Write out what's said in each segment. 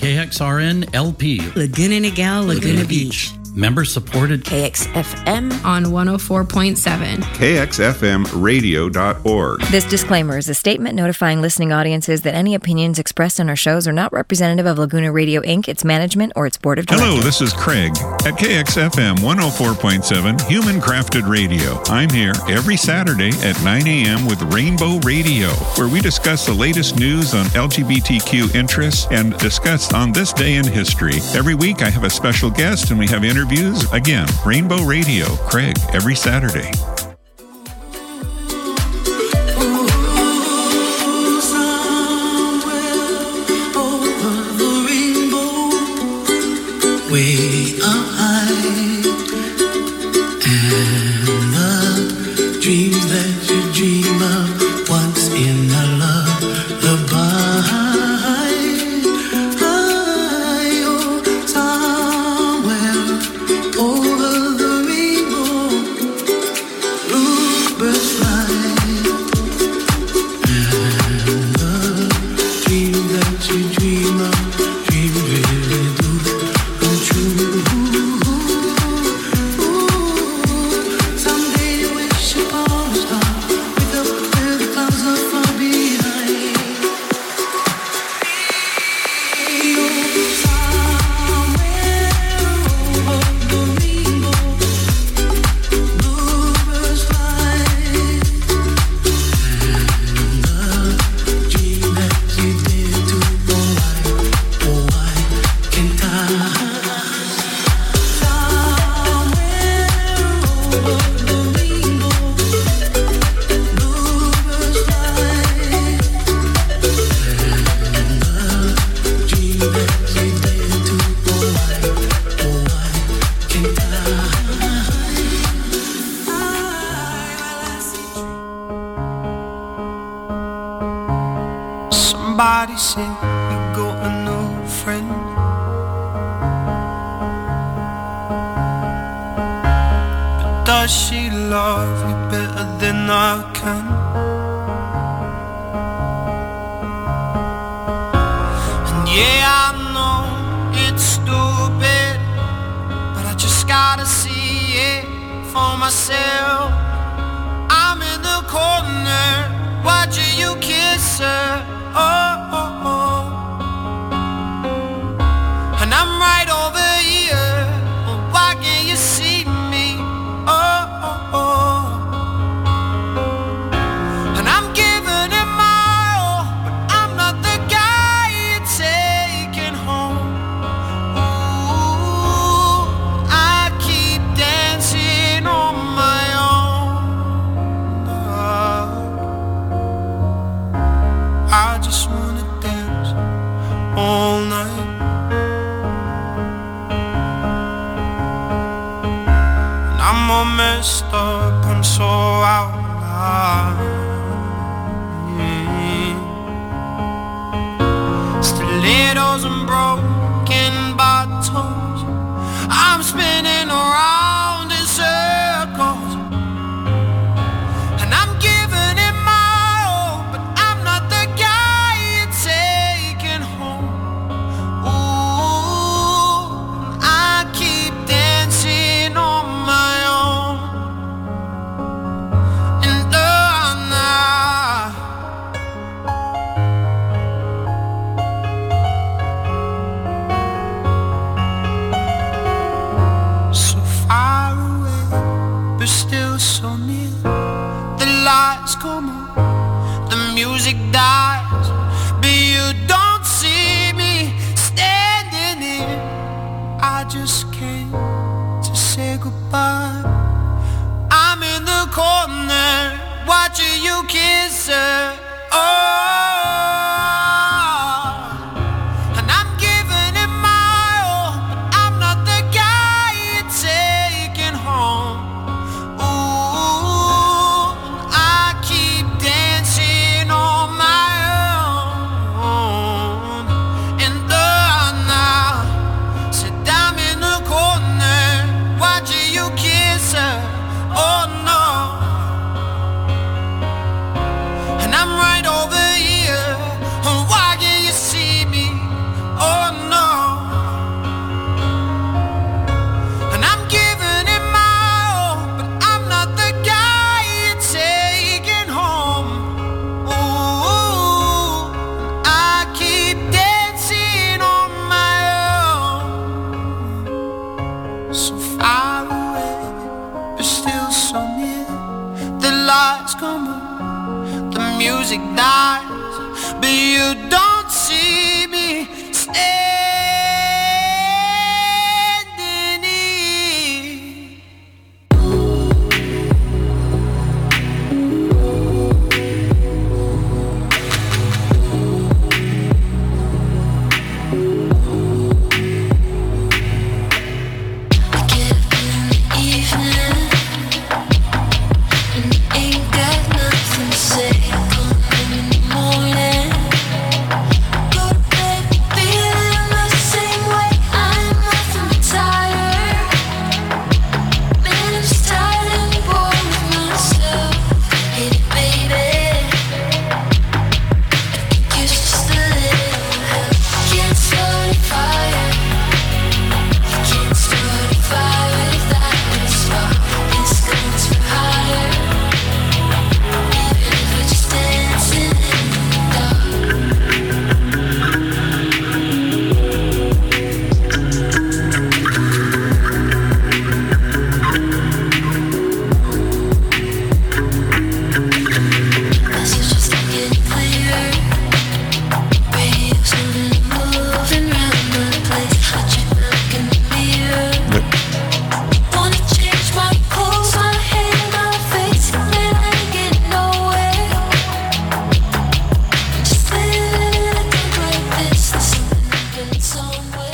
KXRN LP. Laguna Niguel, Laguna, Laguna Beach. Beach. Member supported KXFM on 104.7. KXFMradio.org. This disclaimer is a statement notifying listening audiences that any opinions expressed on our shows are not representative of Laguna Radio Inc., its management, or its board of directors. Hello, this is Craig at KXFM 104.7 Human Crafted Radio. I'm here every Saturday at 9 a.m. with Rainbow Radio, where we discuss the latest news on LGBTQ interests and discuss on this day in history. Every week I have a special guest and we have interviews interviews. Again, Rainbow Radio, Craig, every Saturday. We.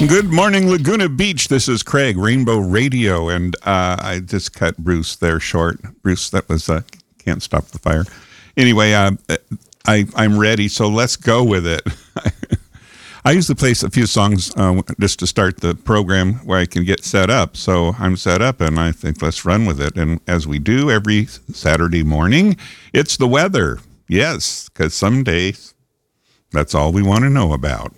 Good morning, Laguna Beach. This is Craig, Rainbow Radio, and uh, I just cut Bruce there short. Bruce, that was uh, can't stop the fire. Anyway, uh, I I'm ready, so let's go with it. I usually play a few songs uh, just to start the program where I can get set up. So I'm set up, and I think let's run with it. And as we do every Saturday morning, it's the weather. Yes, because some days that's all we want to know about.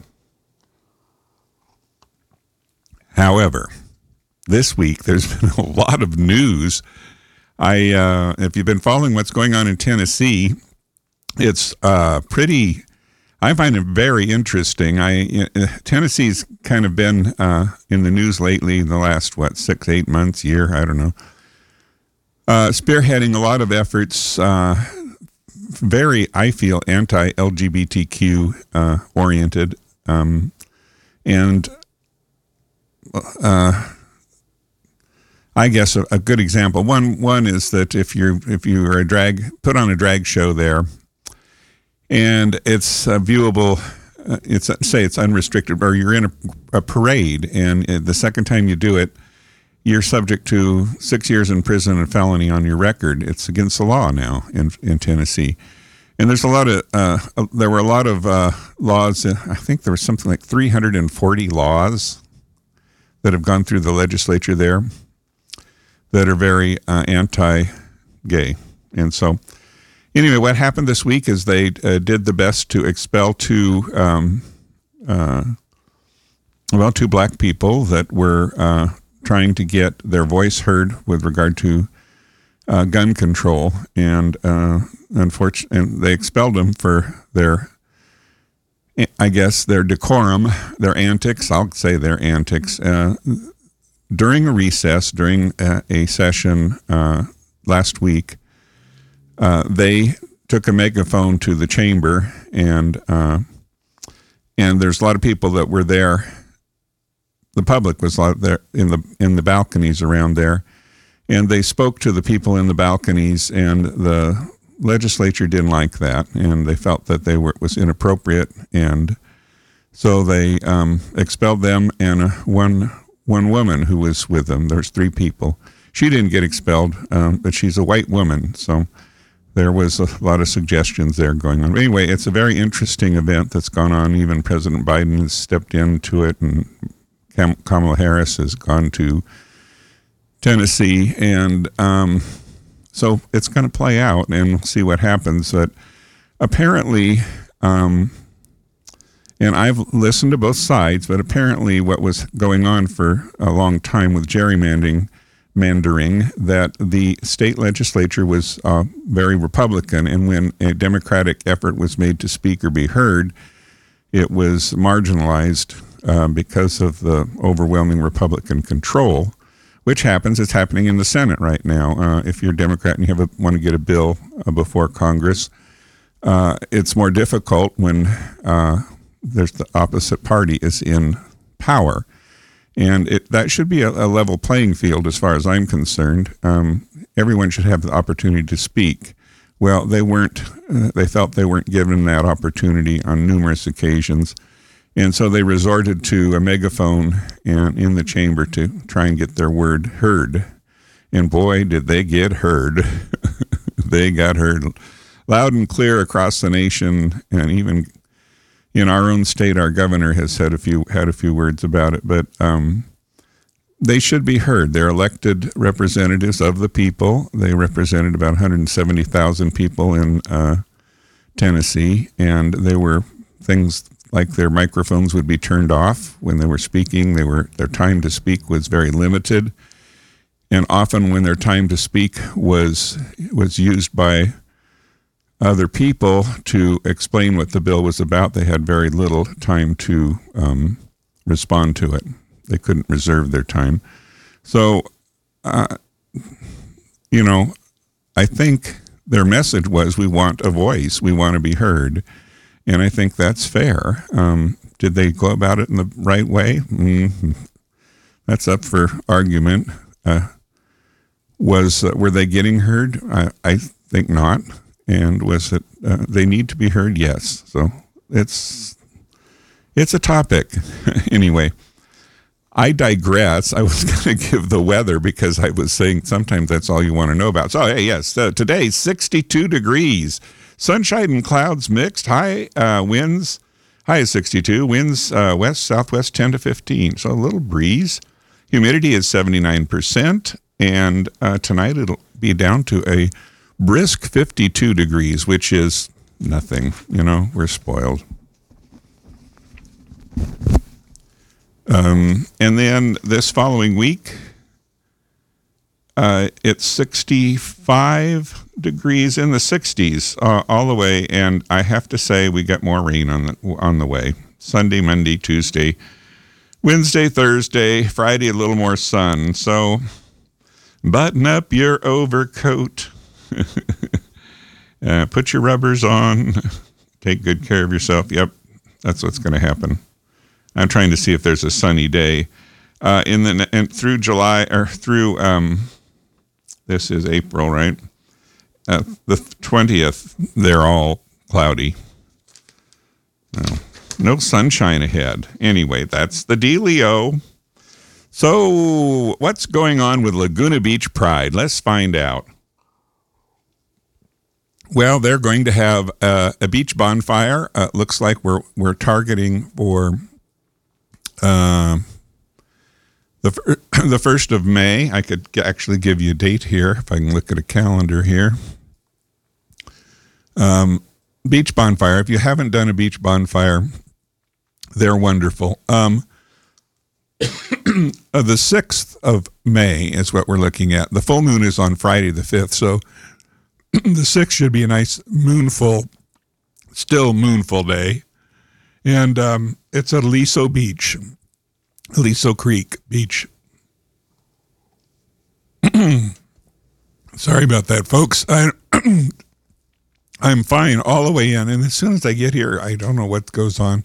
However, this week there's been a lot of news. I, uh, if you've been following what's going on in Tennessee, it's uh, pretty. I find it very interesting. I uh, Tennessee's kind of been uh, in the news lately in the last what six, eight months, year. I don't know. Uh, spearheading a lot of efforts, uh, very I feel anti-LGBTQ uh, oriented, um, and uh, I guess a, a, good example. One one is that if you're if you are a drag put on a drag show there, and it's uh, viewable. Uh, it's say it's unrestricted, or you're in a, a parade, and the second time you do it, you're subject to six years in prison and felony on your record. It's against the law now in in Tennessee. And there's a lot of uh, there were a lot of uh, laws. I think there was something like 340 laws that have gone through the legislature there that are very uh, anti-gay, and so anyway, what happened this week is they uh, did the best to expel two, um, uh, well, two black people that were uh, trying to get their voice heard with regard to uh, gun control, and uh, unfortunately, they expelled them for their I guess their decorum, their antics, I'll say their antics, uh, during a recess, during a, a session uh, last week, uh, they took a megaphone to the chamber, and uh, and there's a lot of people that were there. The public was there in the in the balconies around there, and they spoke to the people in the balconies, and the legislature didn't like that, and they felt that they were it was inappropriate, and so they um, expelled them and one one woman who was with them. There's three people. She didn't get expelled, um, but she's a white woman, so there was a lot of suggestions there going on. Anyway, it's a very interesting event that's gone on. Even President Biden has stepped into it, and Kamala Harris has gone to Tennessee, and um, so it's going to play out and we'll see what happens. But apparently, um, and I've listened to both sides, but apparently, what was going on for a long time with gerrymandering, mandering, that the state legislature was uh, very Republican, and when a Democratic effort was made to speak or be heard, it was marginalized uh, because of the overwhelming Republican control which happens. It's happening in the Senate right now. Uh, if you're a Democrat and you a, want to get a bill uh, before Congress, uh, it's more difficult when uh, there's the opposite party is in power, and it, that should be a, a, level playing field as far as I'm concerned. Um, everyone should have the opportunity to speak. Well, they weren't. Uh, they felt they weren't given that opportunity on numerous occasions. And so they resorted to a megaphone in, in the chamber to try and get their word heard. And boy, did they get heard. they got heard loud and clear across the nation. And even in our own state, our governor has said a few, had a few words about it. But um, they should be heard. They're elected representatives of the people. They represented about 170,000 people in uh, Tennessee, and they were things like their microphones would be turned off when they were speaking. They were their time to speak was very limited, and often when their time to speak was was used by other people to explain what the bill was about, they had very little time to um, respond to it. They couldn't reserve their time. So, uh, you know, I think their message was we want a voice, we want to be heard and I think that's fair. Um, did they go about it in the right way? Mm-hmm. That's up for argument. Uh, was uh, were they getting heard? I, I, think not. And was it uh, they need to be heard? Yes. So it's it's a topic anyway. I digress. I was going to give the weather because I was saying sometimes that's all you want to know about. So, hey, yes, uh, today 62 degrees, sunshine and clouds mixed, high uh, winds, high is 62, winds uh, west southwest 10 to 15. So a little breeze. Humidity is 79%, and uh, tonight it'll be down to a brisk 52 degrees, which is nothing. You know, we're spoiled. Um, and then this following week, uh, it's 65 degrees in the 60s uh, all the way, and I have to say we get more rain on the on the way. Sunday, Monday, Tuesday, Wednesday, Thursday, Friday, a little more sun. So button up your overcoat, uh, put your rubbers on, take good care of yourself. Yep, that's what's going to happen. I'm trying to see if there's a sunny day uh, in the and through July or through um, this is April, right? Uh, the twentieth, they're all cloudy. No, no sunshine ahead. Anyway, that's the dealio. So, what's going on with Laguna Beach Pride? Let's find out. Well, they're going to have uh, a beach bonfire. Uh, looks like we're we're targeting for uh, the the first of May. I could actually give you a date here if I can look at a calendar here. Um, beach bonfire. If you haven't done a beach bonfire, they're wonderful. Um, uh, the sixth of May is what we're looking at. The full moon is on Friday the fifth, so the sixth should be a nice moonful, still moonful day, and um, it's at Aliso Beach, Aliso Creek Beach. Sorry about that, folks. I I'm fine all the way in, and as soon as I get here, I don't know what goes on.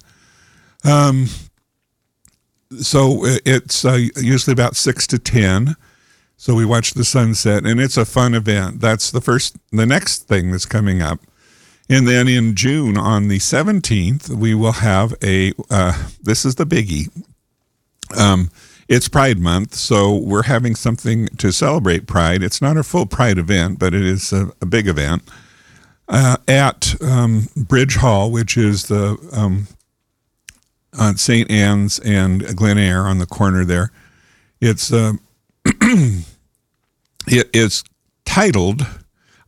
Um, so it's uh, usually about six to ten. So we watch the sunset, and it's a fun event. That's the first, the next thing that's coming up. And then in June on the 17th, we will have a, uh, this is the biggie. Um, it's Pride Month, so we're having something to celebrate Pride. It's not a full Pride event, but it is a, a big event uh, at um, Bridge Hall, which is the um, on St. Ann's and Glenneyre on the corner there. It's uh, it is titled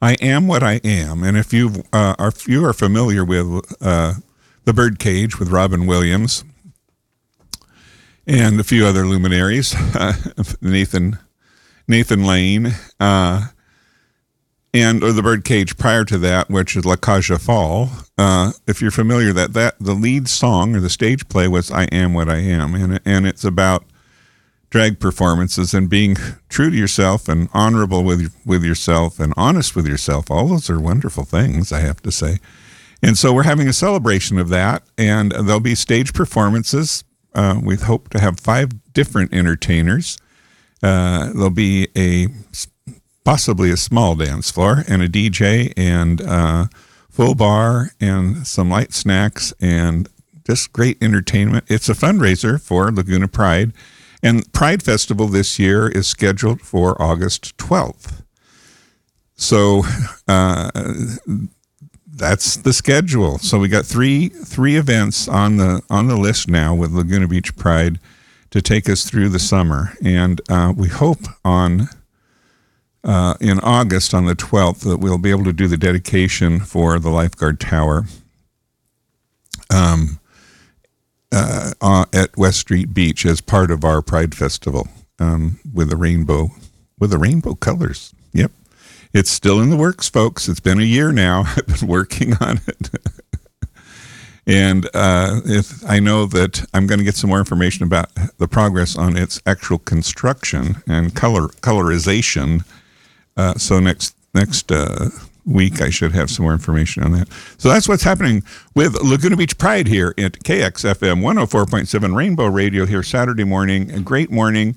"I Am What I Am," and if you uh, are if you are familiar with uh, the Birdcage with Robin Williams and a few other luminaries, Nathan Nathan Lane. Uh, and or the Birdcage prior to that, which is La aux Folles. Uh, if you're familiar, that that the lead song or the stage play was "I Am What I Am," and and it's about drag performances and being true to yourself and honorable with with yourself and honest with yourself. All those are wonderful things, I have to say. And so we're having a celebration of that, and there'll be stage performances. Uh, we hope to have five different entertainers. Uh, there'll be a possibly a small dance floor and a DJ and uh, full bar and some light snacks and just great entertainment. It's a fundraiser for Laguna Pride. And Pride Festival this year is scheduled for August 12th. So uh, that's the schedule. So we got three three events on the on the list now with Laguna Beach Pride to take us through the summer, and uh, we hope on uh, in August on the 12th that we'll be able to do the dedication for the lifeguard tower um, uh, uh, at West Street Beach as part of our Pride Festival um, with the rainbow with the rainbow colors. Yep, it's still in the works, folks. It's been a year now. I've been working on it. And uh, if I know that I'm going to get some more information about the progress on its actual construction and color colorization uh, so next next uh, week, I should have some more information on that. So that's what's happening with Laguna Beach Pride here at KXFM 104.7 Rainbow Radio here Saturday morning. A great morning,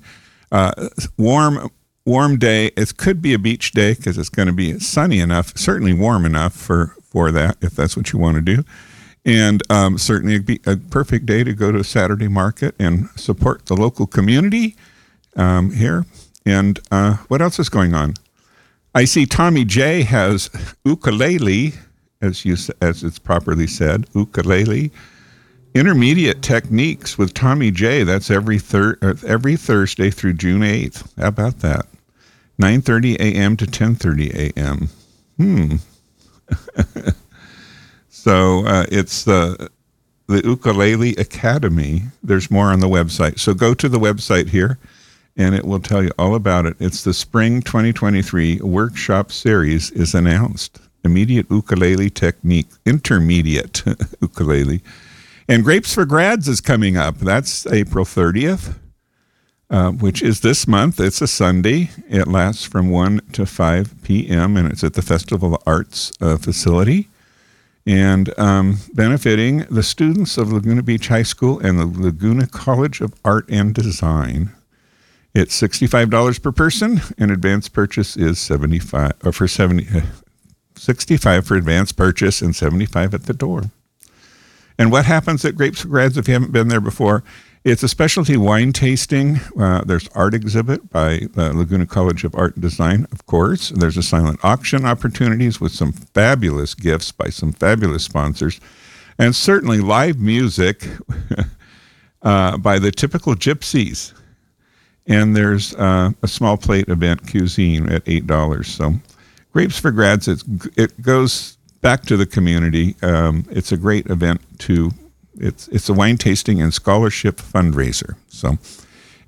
uh, warm warm day. It could be a beach day because it's going to be sunny enough, certainly warm enough for for that if that's what you want to do. And um, certainly it'd be a perfect day to go to Saturday market and support the local community um, here. And uh, what else is going on? I see Tommy J has ukulele, as you as it's properly said, ukulele. Intermediate techniques with Tommy J. That's every thir- uh, every Thursday through June eighth. How about that? Nine thirty a.m. to ten thirty a.m. Hmm. so uh, it's the the Ukulele Academy. There's more on the website. So go to the website here and it will tell you all about it. It's the Spring 2023 Workshop Series is announced. Immediate ukulele technique, intermediate ukulele. And Grapes for Grads is coming up. That's April 30th, uh, which is this month. It's a Sunday. It lasts from 1 to 5 p.m., and it's at the Festival of Arts uh, facility and um, benefiting the students of Laguna Beach High School and the Laguna College of Art and Design. It's $65 per person, and advance purchase is 75 or for 70 65 for advance purchase and 75 at the door. And what happens at Grapes for Grads if you haven't been there before? It's a specialty wine tasting. Uh, there's art exhibit by uh, Laguna College of Art and Design, of course. There's a silent auction opportunities with some fabulous gifts by some fabulous sponsors, and certainly live music uh, by the typical gypsies and there's uh, a small plate event cuisine at eight dollars. So, grapes for grads. it goes back to the community. Um, it's a great event to. It's it's a wine tasting and scholarship fundraiser. So,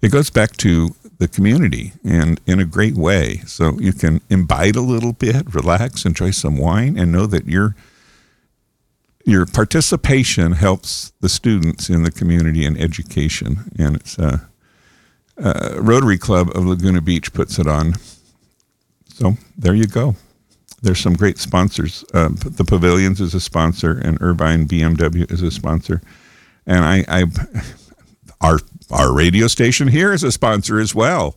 it goes back to the community and in a great way. So you can imbibe a little bit, relax, enjoy some wine, and know that your your participation helps the students in the community and education. And it's uh, uh, Rotary Club of Laguna Beach puts it on. So there you go. There's some great sponsors. Uh, the Pavilions is a sponsor, and Irvine BMW is a sponsor. And I, I, our our radio station here is a sponsor as well.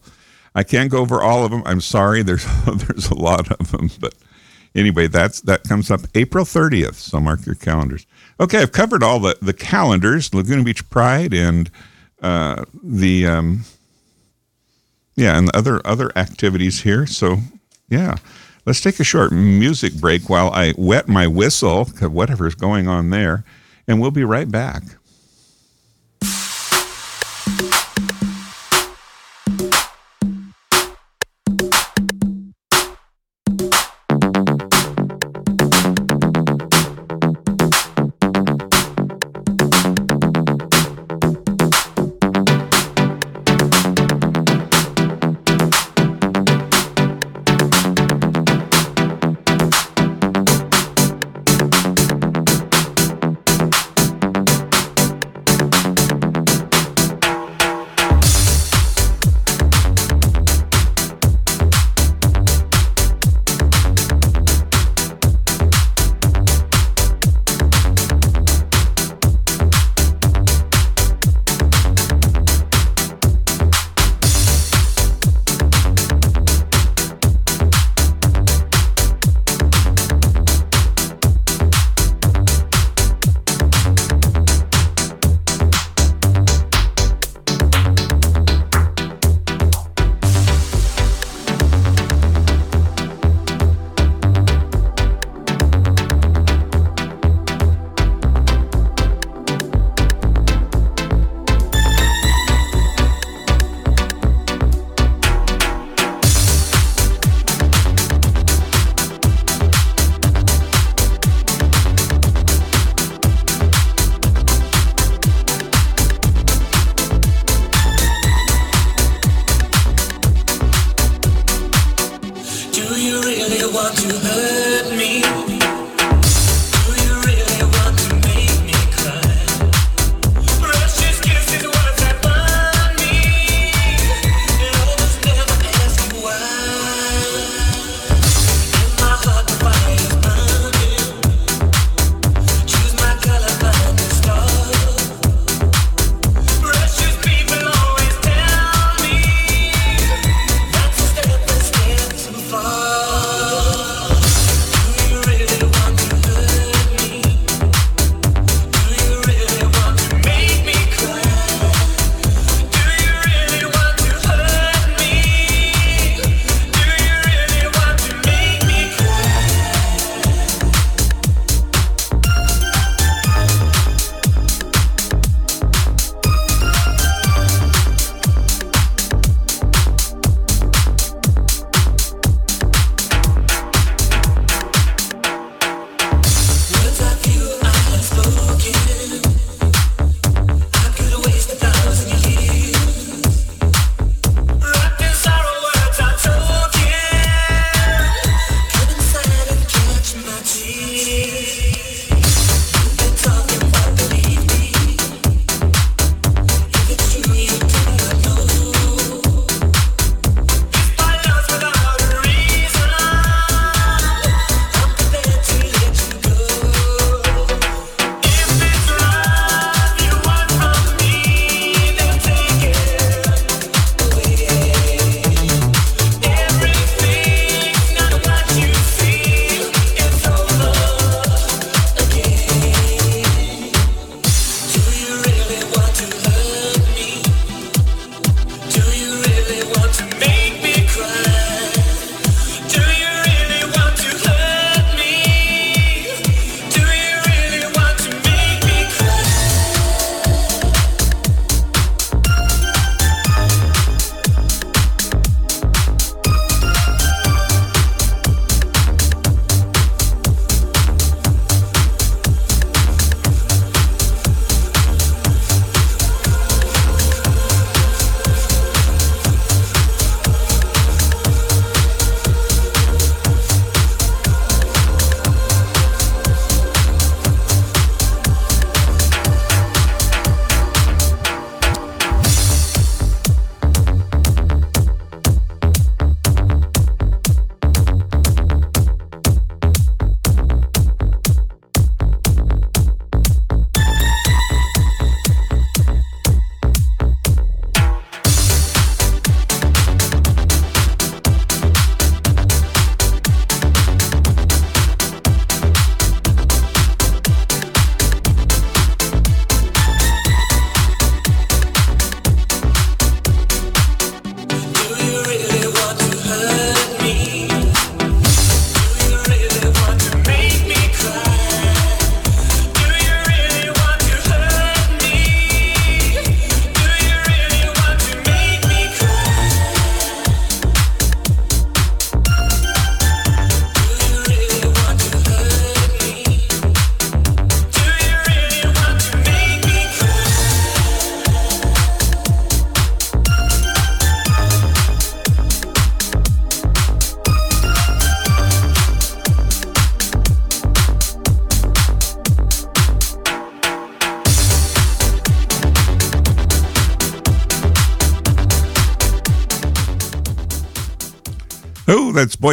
I can't go over all of them. I'm sorry. There's there's a lot of them, but anyway, that's that comes up April 30th. So mark your calendars. Okay, I've covered all the the calendars. Laguna Beach Pride and uh, the um, yeah, and other other activities here. So, yeah, let's take a short music break while I wet my whistle, whatever's going on there, and we'll be right back.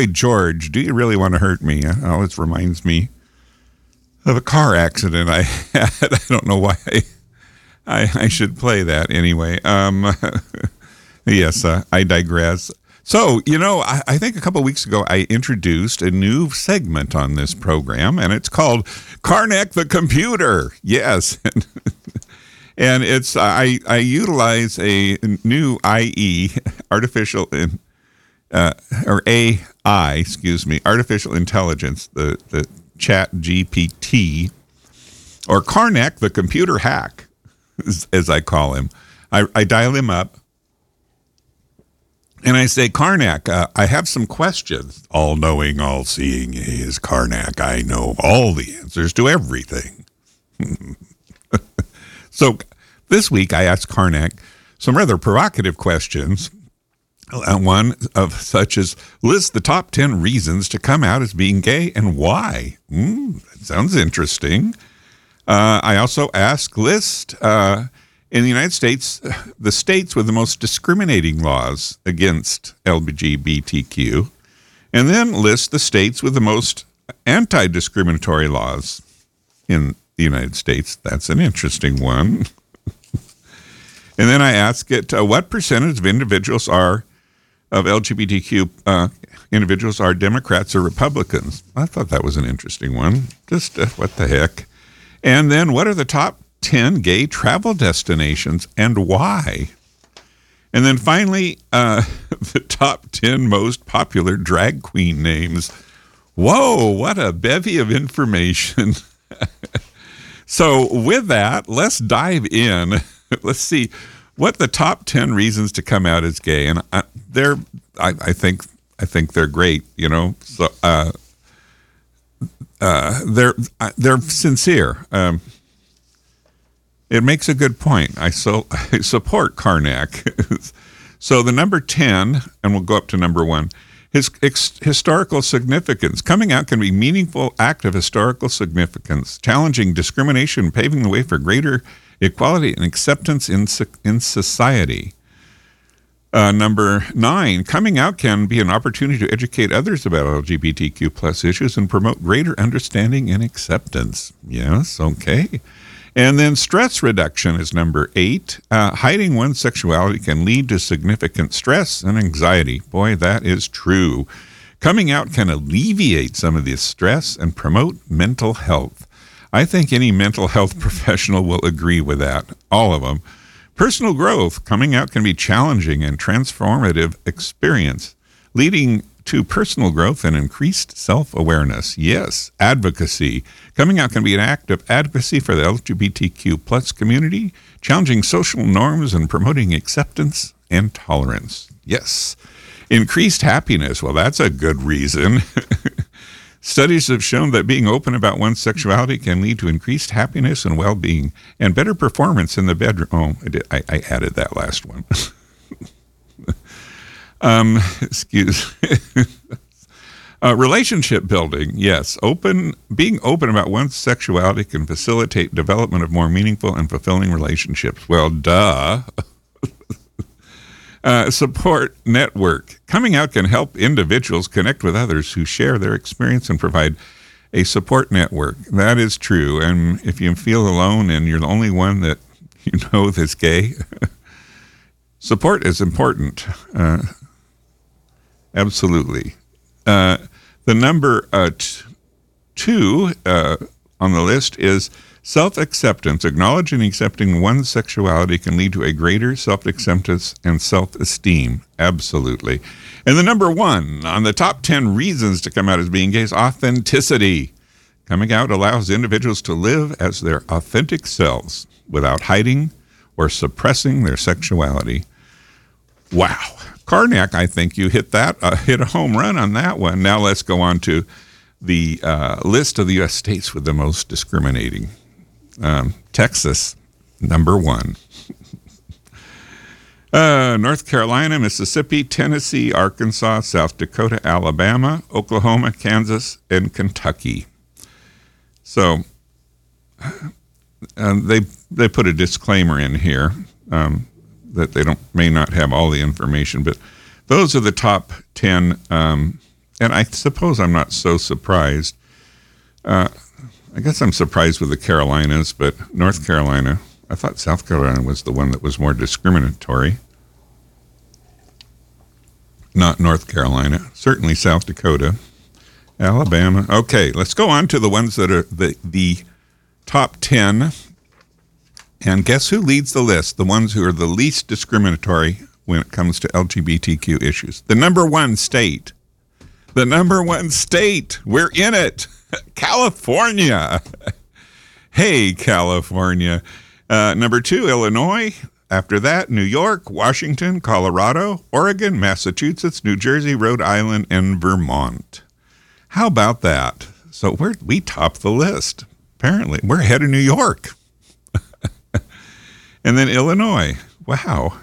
Boy George. Do you really want to hurt me? It always reminds me of a car accident I had. I don't know why I, I, should play that anyway. Um, yes, uh, I digress. So, you know, I, I think a couple weeks ago I introduced a new segment on this program, and it's called Carnac the Computer. Yes. and it's I, I utilize a new IE, artificial uh, or AI, excuse me, artificial intelligence, the, the ChatGPT, or Karnak, the computer hack, as, as I call him. I, I dial him up and I say, Karnak, uh, I have some questions. All knowing, all seeing is Karnak. I know all the answers to everything. so this week I asked Karnak some rather provocative questions. Uh, one of such as list the top 10 reasons to come out as being gay and why. Mm, sounds interesting. Uh, I also asked list uh, in the United States, the states with the most discriminating laws against LGBTQ, and then list the states with the most anti discriminatory laws in the United States. That's an interesting one. and then I ask it uh, what percentage of individuals are, of LGBTQ uh, individuals are Democrats or Republicans? I thought that was an interesting one. Just uh, what the heck. And then what are the top 10 gay travel destinations and why. And then finally, uh, the top 10 most popular drag queen names. Whoa, what a bevy of information. so, with that, let's dive in. let's see what the top 10 reasons to come out as gay. And I, they're, I, I think, I think they're great, you know. So, uh, uh, they're uh, they're sincere. Um, it makes a good point. I, so, I support Carnac. so the number 10, and we'll go up to number one, his ex- historical significance. Coming out can be a meaningful act of historical significance, challenging discrimination, paving the way for greater equality and acceptance in, in society. Uh, number nine, coming out can be an opportunity to educate others about LGBTQ plus issues and promote greater understanding and acceptance. Yes, okay. And then stress reduction is number eight. Uh, hiding one's sexuality can lead to significant stress and anxiety. Boy, that is true. Coming out can alleviate some of this stress and promote mental health. I think any mental health professional will agree with that, all of them. Personal growth, coming out can be challenging and transformative experience, leading to personal growth and increased self awareness. Yes, advocacy. Coming out can be an act of advocacy for the LGBTQ plus community, challenging social norms and promoting acceptance and tolerance. Yes. Increased happiness. Well, that's a good reason. Studies have shown that being open about one's sexuality can lead to increased happiness and well being and better performance in the bedroom. Oh, I, did, I, I added that last one. Um, excuse. uh, relationship building, yes. Open, being open about one's sexuality can facilitate development of more meaningful and fulfilling relationships. Well, duh. uh, support network. Coming out can help individuals connect with others who share their experience and provide a support network. That is true. And if you feel alone and you're the only one that you know that's gay, support is important. Uh, Absolutely. Uh, the number uh, t- two uh, on the list is self acceptance. Acknowledging and accepting one's sexuality can lead to a greater self acceptance and self esteem. Absolutely. And the number one on the top 10 reasons to come out as being gay is authenticity. Coming out allows individuals to live as their authentic selves without hiding or suppressing their sexuality. Wow. Carnac, I think you hit that, uh, hit a home run on that one. Now let's go on to the uh, list of the U.S. states with the most discriminating. Um, Texas, number one. uh, North Carolina, Mississippi, Tennessee, Arkansas, South Dakota, Alabama, Oklahoma, Kansas, and Kentucky. So uh, they they put a disclaimer in here. Um, that they don't may not have all the information, but those are the top ten um, and I suppose I'm not so surprised. Uh, I guess I'm surprised with the Carolinas, but North Carolina, I thought South Carolina was the one that was more discriminatory. Not North Carolina, certainly South Dakota, Alabama. Okay, let's go on to the ones that are the, the top 10. And guess who leads the list? The ones who are the least discriminatory when it comes to LGBTQ issues. The number one state. The number one state. We're in it. California. hey, California. Uh, number two, Illinois. After that, New York, Washington, Colorado, Oregon, Massachusetts, New Jersey, Rhode Island, and Vermont. How about that? So we're, we top the list. Apparently, we're ahead of New York. And then Illinois. Wow.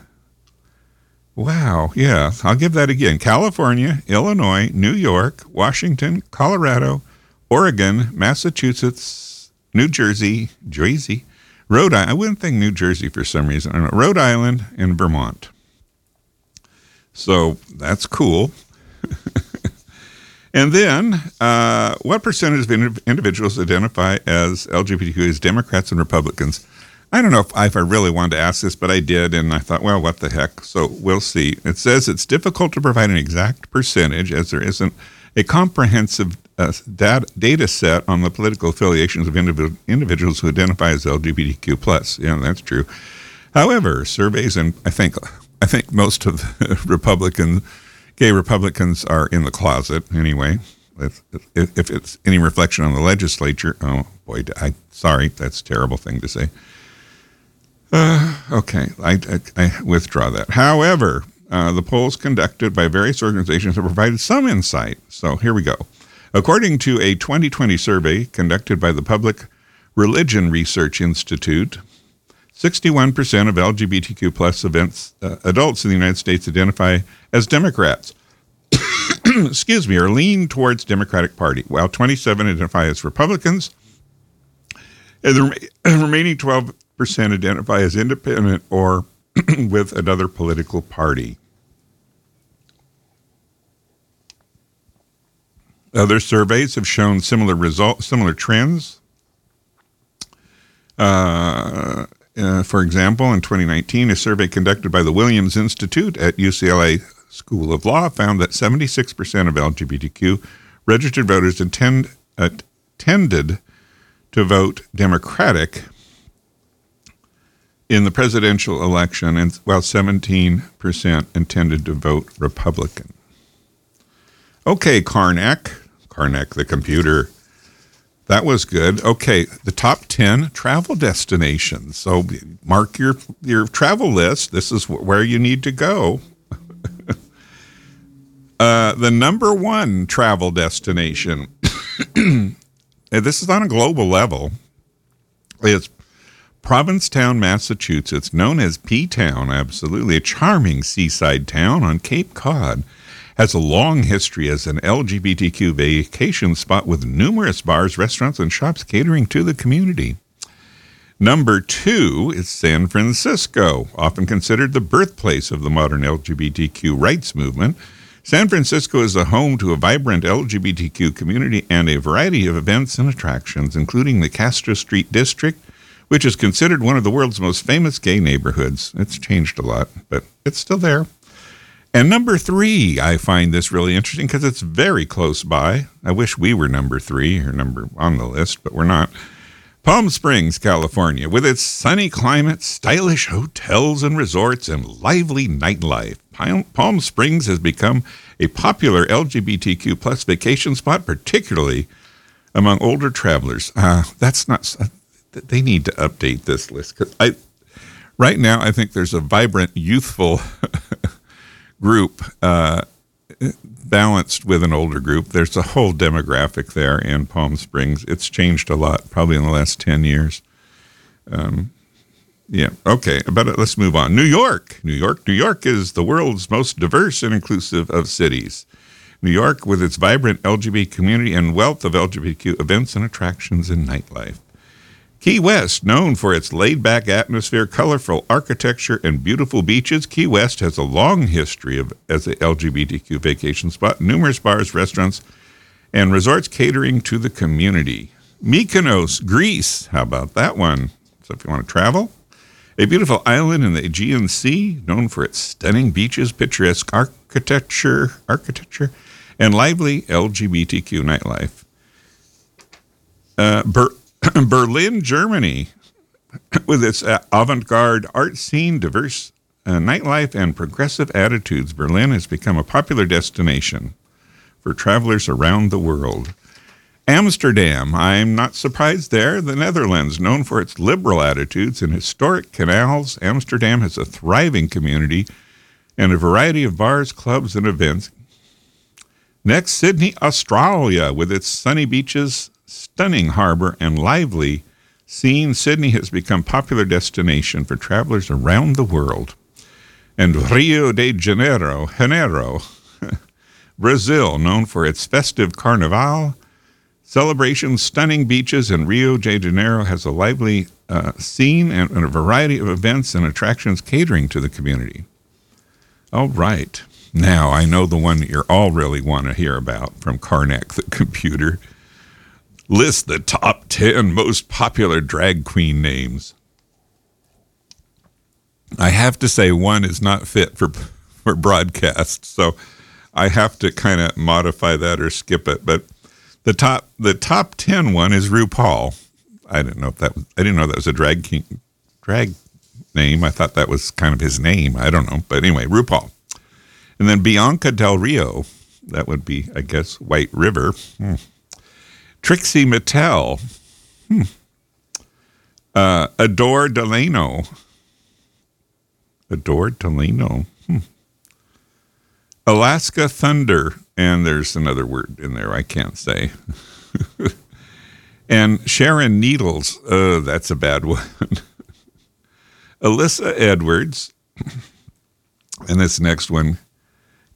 Wow. Yeah, I'll give that again. California, Illinois, New York, Washington, Colorado, Oregon, Massachusetts, New Jersey, Jersey, Rhode Island. I wouldn't think New Jersey for some reason. Rhode Island and Vermont. So that's cool. and then, uh, what percentage of individuals identify as LGBTQ as Democrats and Republicans? I don't know if I, if I really wanted to ask this, but I did, and I thought, well, what the heck? So we'll see. It says it's difficult to provide an exact percentage as there isn't a comprehensive uh, data, set on the political affiliations of indiv- individuals who identify as LGBTQ plus. Yeah, that's true. However, surveys and I think I think most of the Republican gay Republicans are in the closet anyway. If, if, if it's any reflection on the legislature, oh boy, I sorry, that's a terrible thing to say. Uh, okay, I, I, I withdraw that. However, uh, the polls conducted by various organizations have provided some insight. So here we go. According to a 2020 survey conducted by the Public Religion Research Institute, 61% of LGBTQ plus uh, adults in the United States identify as Democrats. Excuse me, or lean towards Democratic Party, while 27 identify as Republicans, and the remaining 12% identify as independent or with another political party. Other surveys have shown similar results, similar trends. Uh, uh, for example, in 2019, a survey conducted by the Williams Institute at UCLA School of Law found that 76% of LGBTQ registered voters intend, uh, tended to vote Democratic in the presidential election, and while 17% intended to vote Republican. Okay, Karnak, Karnak the computer. That was good. Okay, the top 10 travel destinations. So mark your your travel list. This is where you need to go. uh, the number one travel destination, this is on a global level, it's Provincetown, Massachusetts, known as P Town, absolutely a charming seaside town on Cape Cod, has a long history as an LGBTQ vacation spot with numerous bars, restaurants, and shops catering to the community. Number two is San Francisco, often considered the birthplace of the modern LGBTQ rights movement. San Francisco is the home to a vibrant LGBTQ community and a variety of events and attractions, including the Castro Street District, which is considered one of the world's most famous gay neighborhoods. It's changed a lot, but it's still there. And number three, I find this really interesting because it's very close by. I wish we were number three or number on the list, but we're not. Palm Springs, California, with its sunny climate, stylish hotels and resorts, and lively nightlife. Palm Springs has become a popular LGBTQ plus vacation spot, particularly among older travelers. Uh, that's not they need to update this list because I right now I think there's a vibrant youthful group uh, balanced with an older group. There's a whole demographic there in Palm Springs. It's changed a lot, probably in the last ten years. Um, yeah. Okay. But let's move on. New York. New York. New York is the world's most diverse and inclusive of cities. New York, with its vibrant LGBT community and wealth of LGBTQ events and attractions and nightlife. Key West, known for its laid back atmosphere, colorful architecture, and beautiful beaches, Key West has a long history of as a LGBTQ vacation spot, numerous bars, restaurants, and resorts catering to the community. Mykonos, Greece, how about that one? So if you want to travel, a beautiful island in the Aegean Sea, known for its stunning beaches, picturesque architecture, architecture, and lively LGBTQ nightlife. Uh, Berlin, Germany, with its uh, avant-garde art scene, diverse uh, nightlife, and progressive attitudes, Berlin has become a popular destination for travelers around the world. Amsterdam, I'm not surprised there. The Netherlands, known for its liberal attitudes and historic canals, Amsterdam has a thriving community and a variety of bars, clubs, and events. Next, Sydney, Australia, with its sunny beaches, stunning harbor, and lively scene, Sydney has become popular destination for travelers around the world. And Rio de Janeiro, Janeiro, Brazil, known for its festive carnival, celebrations, stunning beaches, and Rio de Janeiro has a lively uh, scene and, and a variety of events and attractions catering to the community. All right. Now, I know the one that you're all really want to hear about from Karnak the computer. List the top 10 most popular drag queen names. I have to say one is not fit for for broadcast, so I have to kind of modify that or skip it. But the top the top 10 one is RuPaul. I didn't know if that was, I didn't know that was a drag king drag name. I thought that was kind of his name. I don't know, but anyway, RuPaul. And then Bianca Del Rio, that would be, I guess, White River. Hmm. Trixie Mattel. Hmm. Uh, Adore Delano. Adore Delano. Hmm. Alaska Thunder. And there's another word in there I can't say. and Sharon Needles. Oh, that's a bad one. Alyssa Edwards. And this next one,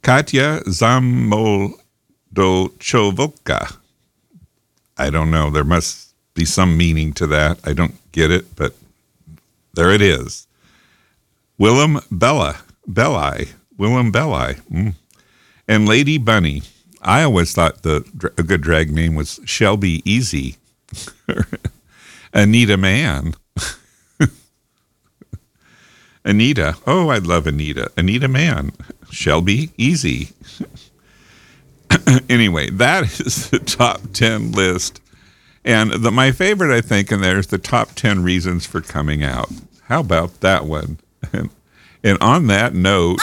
Katya Zamoldochovoka. I don't know. There must be some meaning to that. I don't get it, but there it is. Willam Bella, Belli, Willam Belli, mm. and Lady Bunny. I always thought the a good drag name was Shelby Easy, Anita Man, Anita. Oh, I love Anita. Anita Man, Shelby Easy. anyway, that is the top 10 list. And the, my favorite, I think, in there is the top 10 reasons for coming out. How about that one? And, and on that note.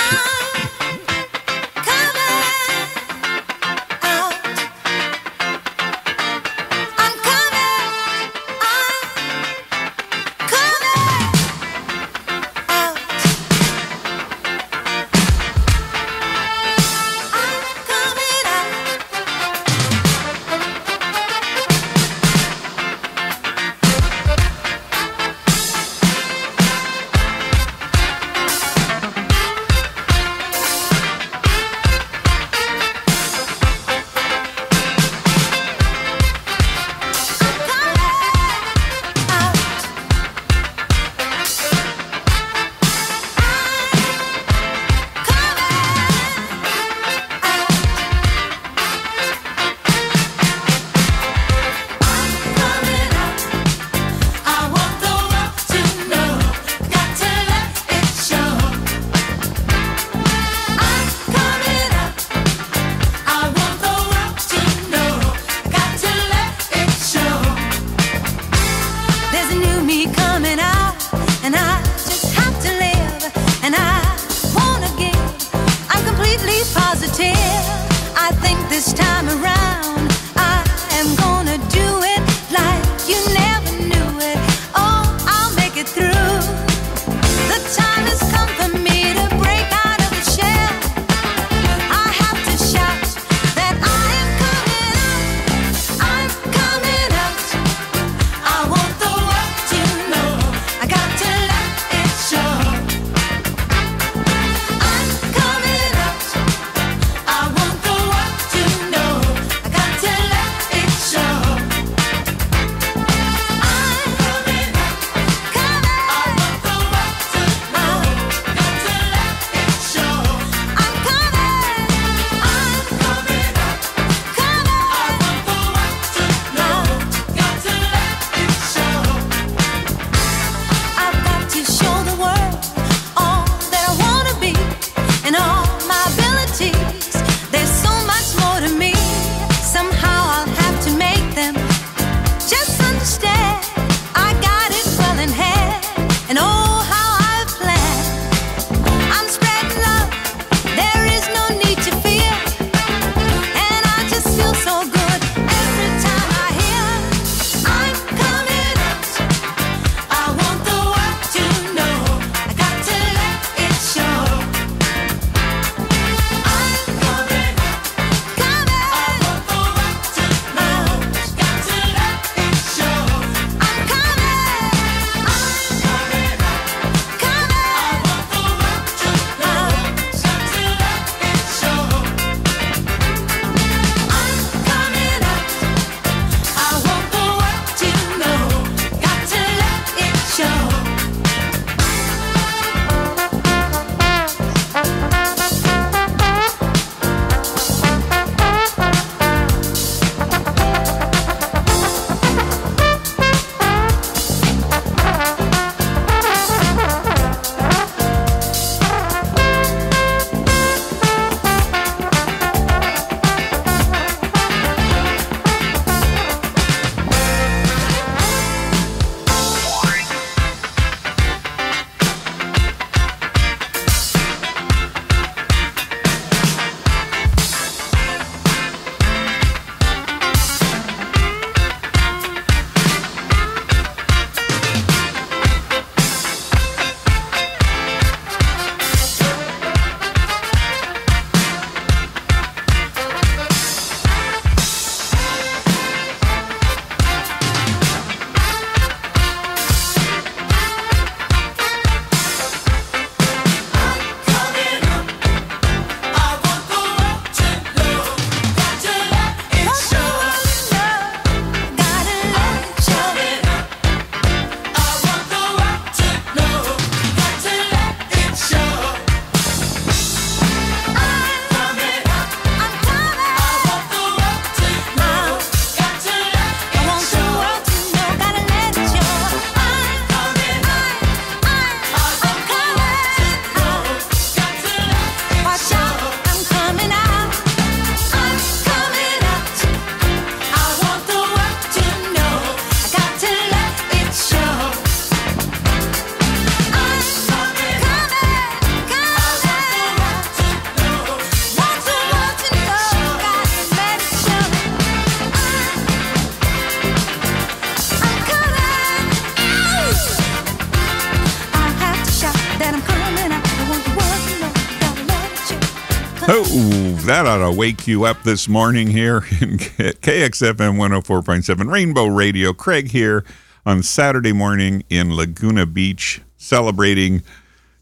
That ought to wake you up this morning here in KXFM 104.7 Rainbow Radio. Craig here on Saturday morning in Laguna Beach celebrating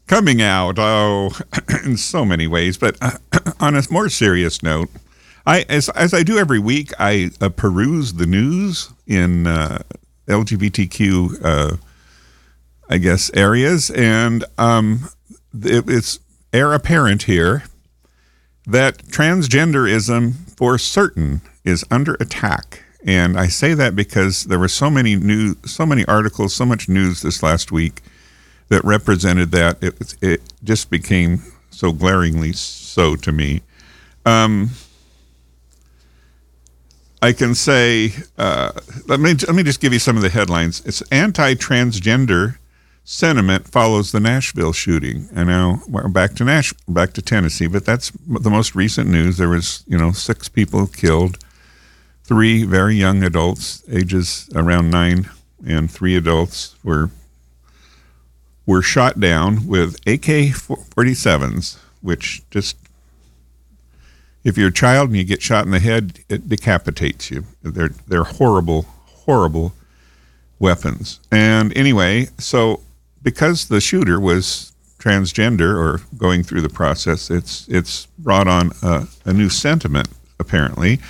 coming out. Oh, in so many ways. But uh, on a more serious note, I as, as I do every week, I uh, peruse the news in uh, LGBTQ, uh, I guess, areas. And um, it, it's air apparent here that transgenderism for certain is under attack. And I say that because there were so many new, so many articles, so much news this last week that represented that. It, it just became so glaringly so to me. Um, I can say, uh, let me let me just give you some of the headlines. It's anti-transgender sentiment follows the Nashville shooting. And now we're back to Nash, back to Tennessee, but that's the most recent news. There was, you know, six people killed, three very young adults, ages around nine, and three adults were were shot down with AK-47s, which just if you're a child and you get shot in the head, it decapitates you. They're they're horrible, horrible weapons. And anyway, so because the shooter was transgender or going through the process, it's it's brought on a, a new sentiment apparently.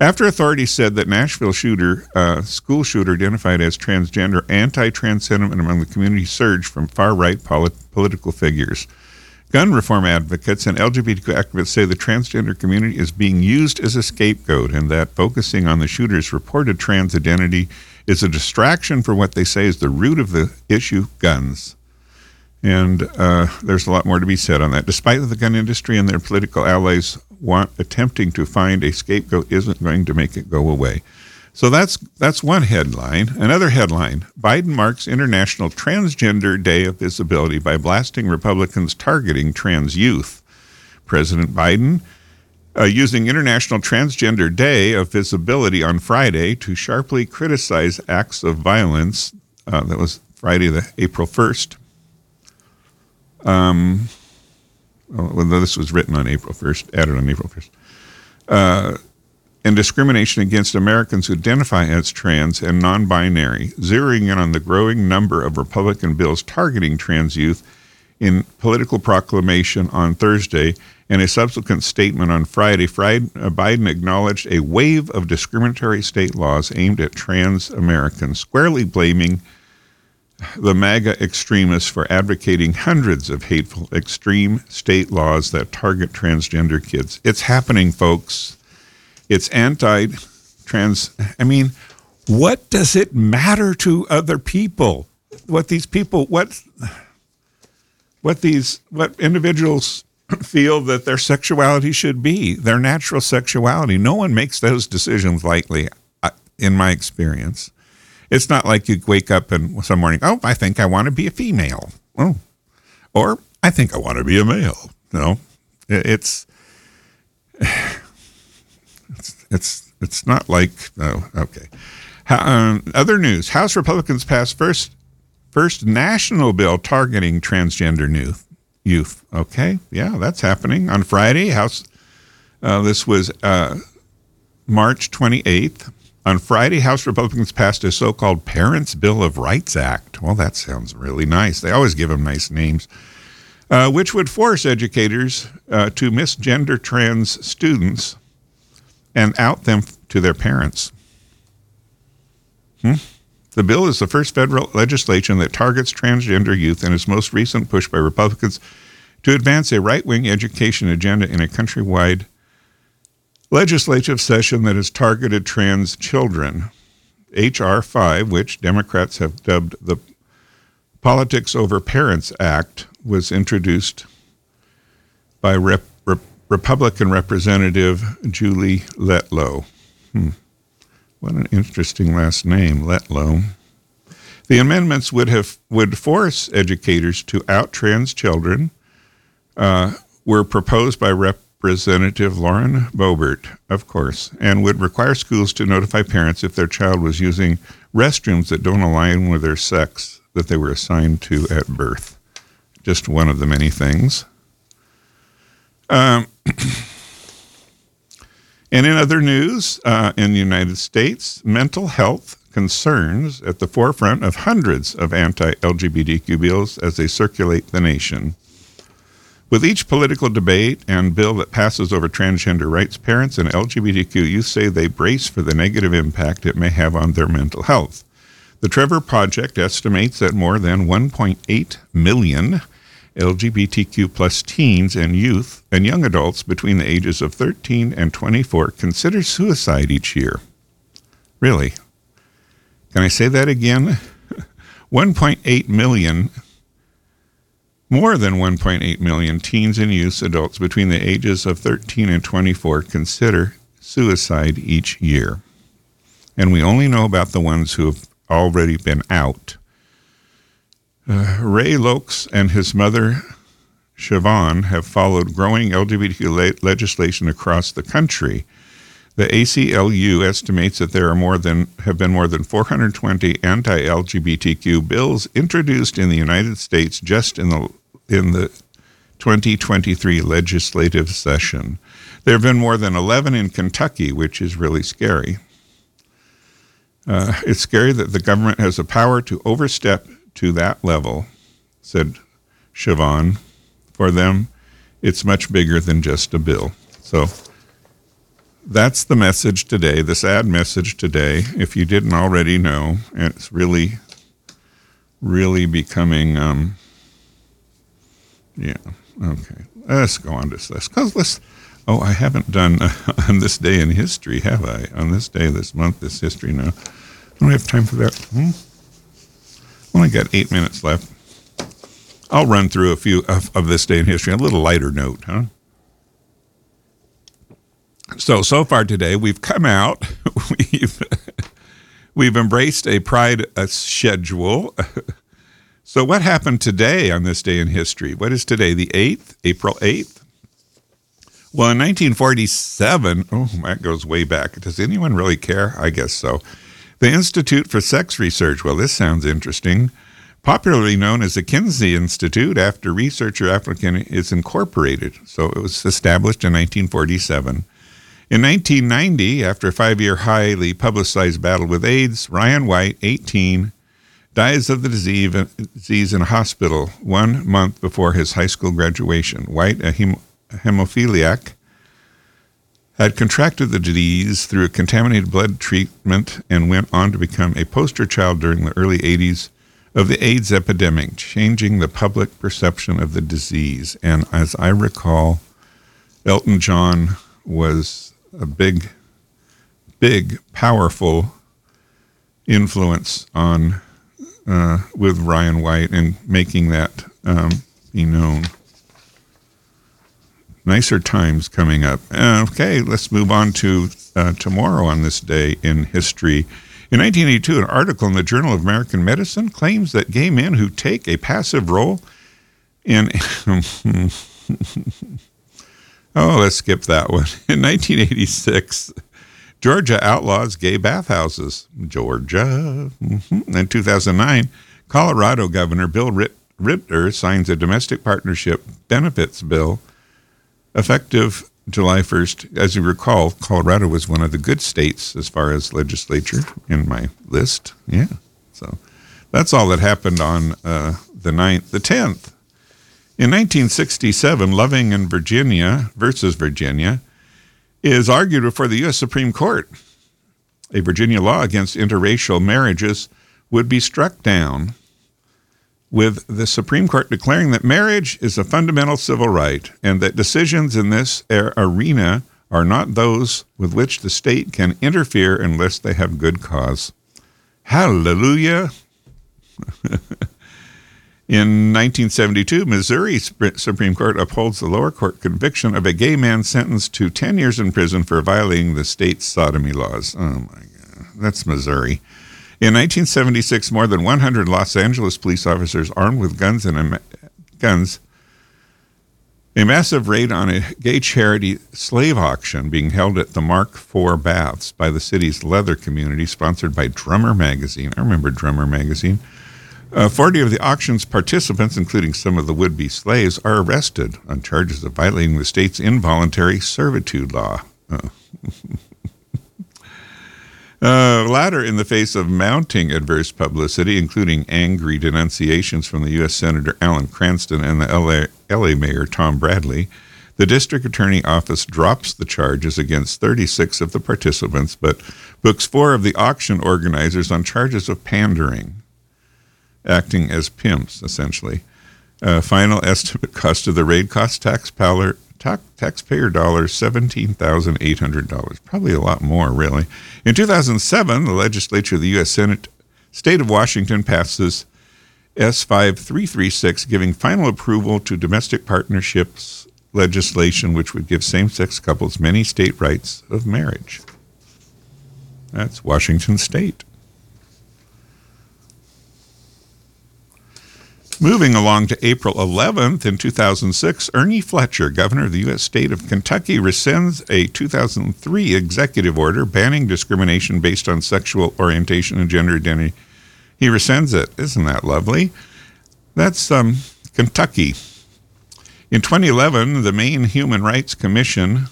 After authorities said that Nashville shooter, uh, school shooter identified as transgender, anti-trans sentiment among the community surged from far-right polit- political figures. Gun reform advocates and LGBTQ activists say the transgender community is being used as a scapegoat and that focusing on the shooter's reported trans identity is a distraction for what they say is the root of the issue guns. And uh, there's a lot more to be said on that. Despite the gun industry and their political allies want attempting to find a scapegoat isn't going to make it go away. So that's that's one headline. Another headline: Biden marks International Transgender Day of Visibility by blasting Republicans targeting trans youth. President Biden uh, using International Transgender Day of Visibility on Friday to sharply criticize acts of violence. Uh, that was Friday, the April first. Um, well, this was written on April first, added on April first. Uh, and discrimination against Americans who identify as trans and non binary, zeroing in on the growing number of Republican bills targeting trans youth in political proclamation on Thursday in a subsequent statement on Friday, uh, Biden acknowledged a wave of discriminatory state laws aimed at trans Americans, squarely blaming the MAGA extremists for advocating hundreds of hateful extreme state laws that target transgender kids. It's happening, folks. It's anti trans. I mean, what does it matter to other people? What these people, what, what these, what individuals feel that their sexuality should be, their natural sexuality. No one makes those decisions lightly, uh, in my experience. It's not like you wake up and some morning, oh, I think I want to be a female. Oh, or I think I want to be a male. No, it's it's it's, it's not like oh, okay. Um, other news: House Republicans passed first first national bill targeting transgender youth youth. Okay, yeah, that's happening on Friday. House. Uh, this was uh, March 28th. On Friday, House Republicans passed a so-called Parents' Bill of Rights Act. Well, that sounds really nice. They always give them nice names, uh, which would force educators uh, to misgender trans students and out them to their parents. Hmm? The bill is the first federal legislation that targets transgender youth and its most recent push by Republicans to advance a right wing education agenda in a countrywide legislative session that has targeted trans children. H.R. 5, which Democrats have dubbed the Politics Over Parents Act, was introduced by Rep- Rep- Republican Representative Julie Letlow. Hmm. What an interesting last name, Letlow. The amendments would have would force educators to out trans children. Uh, were proposed by Representative Lauren Boebert, of course, and would require schools to notify parents if their child was using restrooms that don't align with their sex that they were assigned to at birth. Just one of the many things. Um, and in other news, uh, in the United States, mental health concerns at the forefront of hundreds of anti LGBTQ bills as they circulate the nation. With each political debate and bill that passes over transgender rights, parents and LGBTQ youth say they brace for the negative impact it may have on their mental health. The Trevor Project estimates that more than 1.8 million LGBTQ plus teens and youth and young adults between the ages of 13 and 24 consider suicide each year. Really? Can I say that again? 1.8 million, more than 1.8 million teens and youth adults between the ages of 13 and 24 consider suicide each year. And we only know about the ones who have already been out. Uh, Ray Lokes and his mother, Siobhan, have followed growing LGBTQ le- legislation across the country. The ACLU estimates that there are more than have been more than 420 anti-LGBTQ bills introduced in the United States just in the in the 2023 legislative session. There have been more than 11 in Kentucky, which is really scary. Uh, it's scary that the government has the power to overstep to that level, said Siobhan. For them, it's much bigger than just a bill. So that's the message today, the sad message today. If you didn't already know, it's really, really becoming, um, yeah, okay. Let's go on to this. Because let's, oh, I haven't done uh, on this day in history, have I? On this day, this month, this history, no. Don't have time for that? Hmm? Only got eight minutes left. I'll run through a few of, of this day in history, a little lighter note, huh? So, so far today, we've come out, we've, we've embraced a pride a schedule. so, what happened today on this day in history? What is today, the 8th, April 8th? Well, in 1947, oh, that goes way back. Does anyone really care? I guess so. The Institute for Sex Research, well, this sounds interesting. Popularly known as the Kinsey Institute, after researcher African is incorporated. So it was established in 1947. In 1990, after a five year highly publicized battle with AIDS, Ryan White, 18, dies of the disease in a hospital one month before his high school graduation. White, a hem- hemophiliac, had contracted the disease through a contaminated blood treatment and went on to become a poster child during the early 80s of the AIDS epidemic, changing the public perception of the disease. And as I recall, Elton John was a big, big, powerful influence on uh, with Ryan White and making that um, be known nicer times coming up. Uh, okay, let's move on to uh, tomorrow on this day in history. In 1982, an article in the Journal of American Medicine claims that gay men who take a passive role in. oh, let's skip that one. In 1986, Georgia outlaws gay bathhouses. Georgia. Mm-hmm. In 2009, Colorado Governor Bill Ritter signs a domestic partnership benefits bill Effective July 1st, as you recall, Colorado was one of the good states as far as legislature in my list. Yeah. So that's all that happened on uh, the 9th. The 10th, in 1967, Loving and Virginia versus Virginia is argued before the U.S. Supreme Court. A Virginia law against interracial marriages would be struck down with the Supreme Court declaring that marriage is a fundamental civil right and that decisions in this arena are not those with which the state can interfere unless they have good cause. Hallelujah. In 1972, Missouri Supreme Court upholds the lower court conviction of a gay man sentenced to 10 years in prison for violating the state's sodomy laws. Oh my God, that's Missouri. In 1976, more than 100 Los Angeles police officers armed with guns and guns a massive raid on a gay charity slave auction being held at the Mark IV Baths by the city's leather community, sponsored by Drummer Magazine. I remember Drummer Magazine. Uh, 40 of the auction's participants, including some of the would be slaves, are arrested on charges of violating the state's involuntary servitude law. Uh. Uh, latter in the face of mounting adverse publicity, including angry denunciations from the U.S. Senator Alan Cranston and the LA, LA Mayor Tom Bradley, the district attorney office drops the charges against 36 of the participants, but books four of the auction organizers on charges of pandering, acting as pimps, essentially. Uh, final estimate cost of the raid cost taxpayer, tax, taxpayer dollars $17,800. Probably a lot more, really. In 2007, the legislature of the U.S. Senate, State of Washington passes S5336, giving final approval to domestic partnerships legislation which would give same sex couples many state rights of marriage. That's Washington State. Moving along to April 11th in 2006, Ernie Fletcher, governor of the U.S. state of Kentucky, rescinds a 2003 executive order banning discrimination based on sexual orientation and gender identity. He rescinds it. Isn't that lovely? That's um, Kentucky. In 2011, the Maine Human Rights Commission,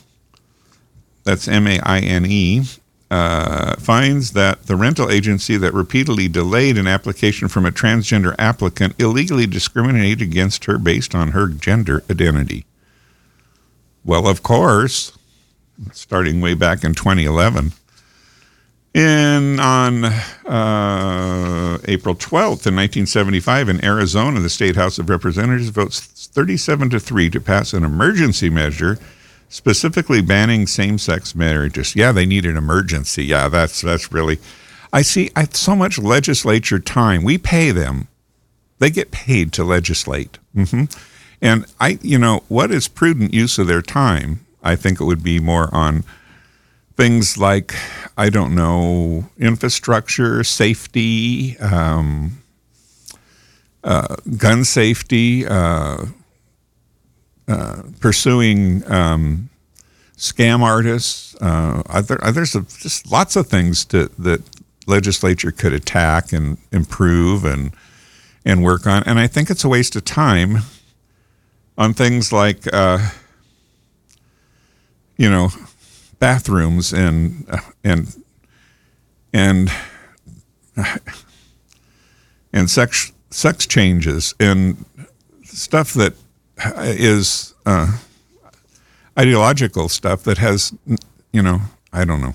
that's M A I N E, uh, finds that the rental agency that repeatedly delayed an application from a transgender applicant illegally discriminated against her based on her gender identity. Well, of course, starting way back in 2011. In on uh, April 12th in 1975 in Arizona, the state House of Representatives votes 37 to 3 to pass an emergency measure specifically banning same-sex marriages. Yeah, they need an emergency. Yeah, that's that's really. I see. I, so much legislature time. We pay them. They get paid to legislate. hmm And I, you know, what is prudent use of their time? I think it would be more on things like, I don't know, infrastructure, safety, um, uh, gun safety. Uh, uh, pursuing um, scam artists. Uh, a, just lots of things to, that legislature could attack and improve and and work on. And I think it's a waste of time on things like uh, you know bathrooms and and and and sex sex changes and stuff that is uh, ideological stuff that has, you know, I don't know.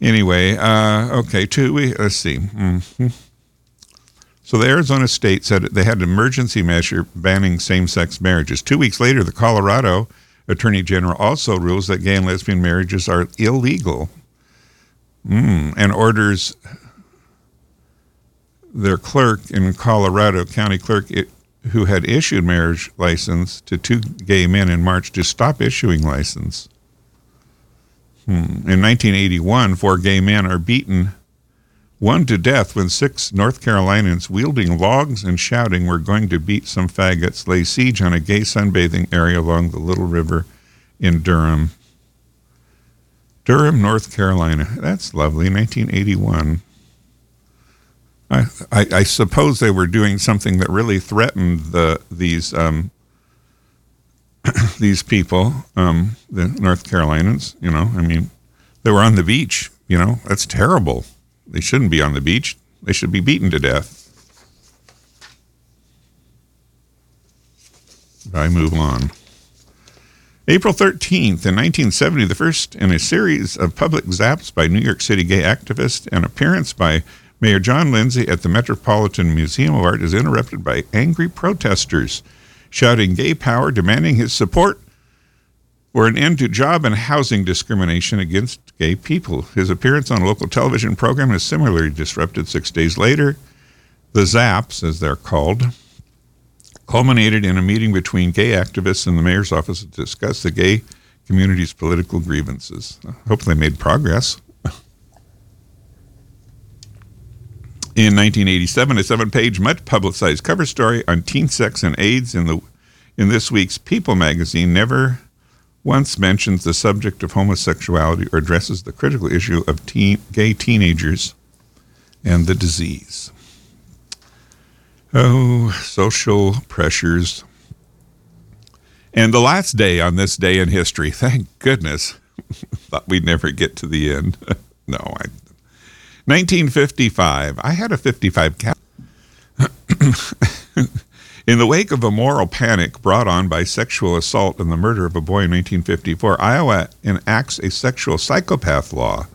Anyway, uh, okay, two we let's see. Mm-hmm. So the Arizona state said they had an emergency measure banning same-sex marriages. Two weeks later, the Colorado Attorney General also rules that gay and lesbian marriages are illegal, mm, and orders their clerk in Colorado, county clerk, who had issued marriage license to two gay men in March to stop issuing license. Hmm. In 1981, four gay men are beaten, one to death when six North Carolinians wielding logs and shouting we're going to beat some faggots lay siege on a gay sunbathing area along the Little River in Durham. Durham, North Carolina. That's lovely. 1981. I, I, suppose they were doing something that really threatened the these um, these people, um, the North Carolinians. You know, I mean, they were on the beach. You know, that's terrible. They shouldn't be on the beach. They should be beaten to death. I move on. April 13th, in 1970, the first in a series of public zaps by New York City gay activists, and appearance by Mayor John Lindsay at the Metropolitan Museum of Art is interrupted by angry protesters shouting gay power, demanding his support for an end to job and housing discrimination against gay people. His appearance on a local television program is similarly disrupted six days later. The Zaps, as they're called, culminated in a meeting between gay activists and the mayor's office to discuss the gay community's political grievances. Hopefully, they made progress. In 1987, a seven-page, much publicized cover story on teen sex and AIDS in the in this week's People magazine never once mentions the subject of homosexuality or addresses the critical issue of teen, gay teenagers and the disease. Oh, social pressures. And the last day on this day in history, thank goodness, thought we'd never get to the end. no, I. 1955. I had a 55 cap. in the wake of a moral panic brought on by sexual assault and the murder of a boy in 1954, Iowa enacts a sexual psychopath law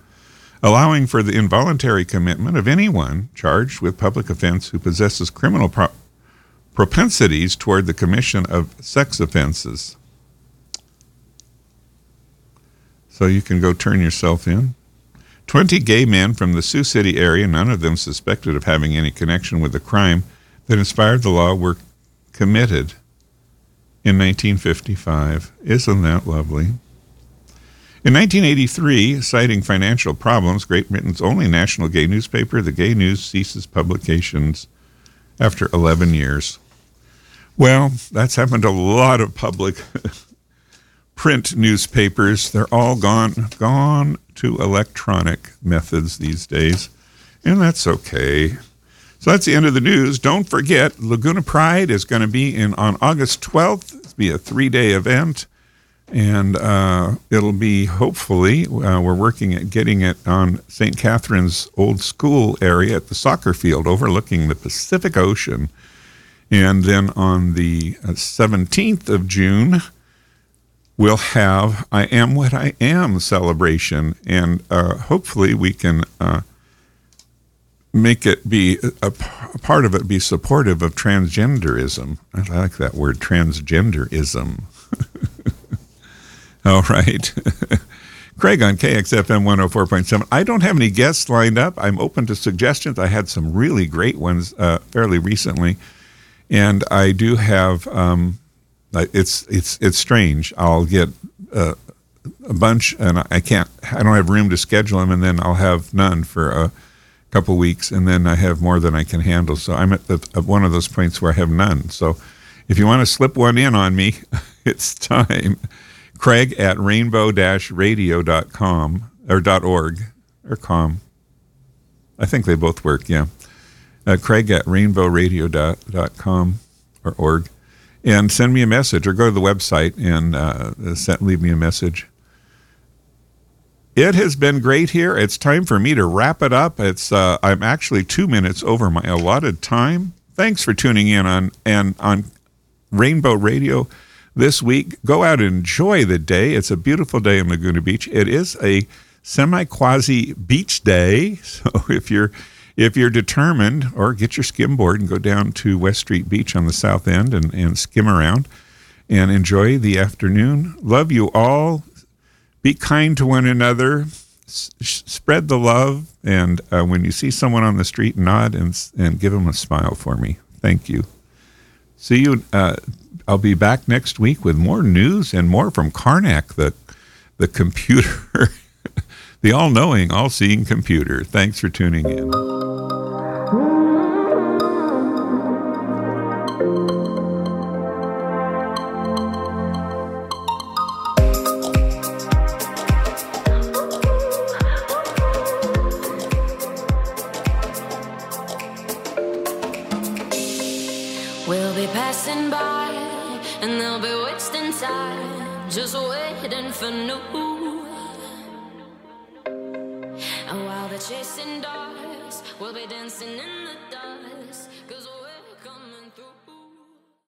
allowing for the involuntary commitment of anyone charged with public offense who possesses criminal pro- propensities toward the commission of sex offenses. So you can go turn yourself in. 20 gay men from the Sioux City area, none of them suspected of having any connection with the crime that inspired the law, were committed in 1955. Isn't that lovely? In 1983, citing financial problems, Great Britain's only national gay newspaper, the Gay News, ceases publications after 11 years. Well, that's happened to a lot of public print newspapers. They're all gone gone to electronic methods these days, and that's okay. So that's the end of the news. Don't forget, Laguna Pride is going to be in on August 12th. It'll be a three-day event and uh, it'll be hopefully uh, we're working at getting it on St. Catherine's old school area at the soccer field overlooking the Pacific Ocean. And then on the 17th of June, we'll have I Am What I Am celebration. And uh, hopefully we can uh, make it be a, a, part of it be supportive of transgenderism. I like that word, transgenderism. All right. Craig on KXFM 104.7. I don't have any guests lined up. I'm open to suggestions. I had some really great ones uh, fairly recently, and I do have. Um, it's it's it's strange. I'll get uh, a bunch, and I can't. I don't have room to schedule them, and then I'll have none for a couple weeks, and then I have more than I can handle. So I'm at, the, at one of those points where I have none. So if you want to slip one in on me, it's time. Craig at rainbow-radio.com or .dot .org or com. I think they both work, yeah. Uh, Craig at rainbowradio.com or org. And send me a message or go to the website and uh, send, leave me a message. It has been great here. It's time for me to wrap it up. It's uh, I'm actually two minutes over my allotted time. Thanks for tuning in on and on Rainbow Radio this week. Go out and enjoy the day. It's a beautiful day in Laguna Beach. It is a semi quasi beach day. So if you're if you're determined, or get your skimboard and go down to West Street Beach on the south end and, and skim around and enjoy the afternoon. Love you all. Be kind to one another. S- spread the love. And uh, when you see someone on the street, nod and, and give them a smile for me. Thank you. See you. Uh, I'll be back next week with more news and more from Karnak, the the computer, the all-knowing, all-seeing computer. Thanks for tuning in. Just waiting for new. Chasing dogs, we'll be dancing in the.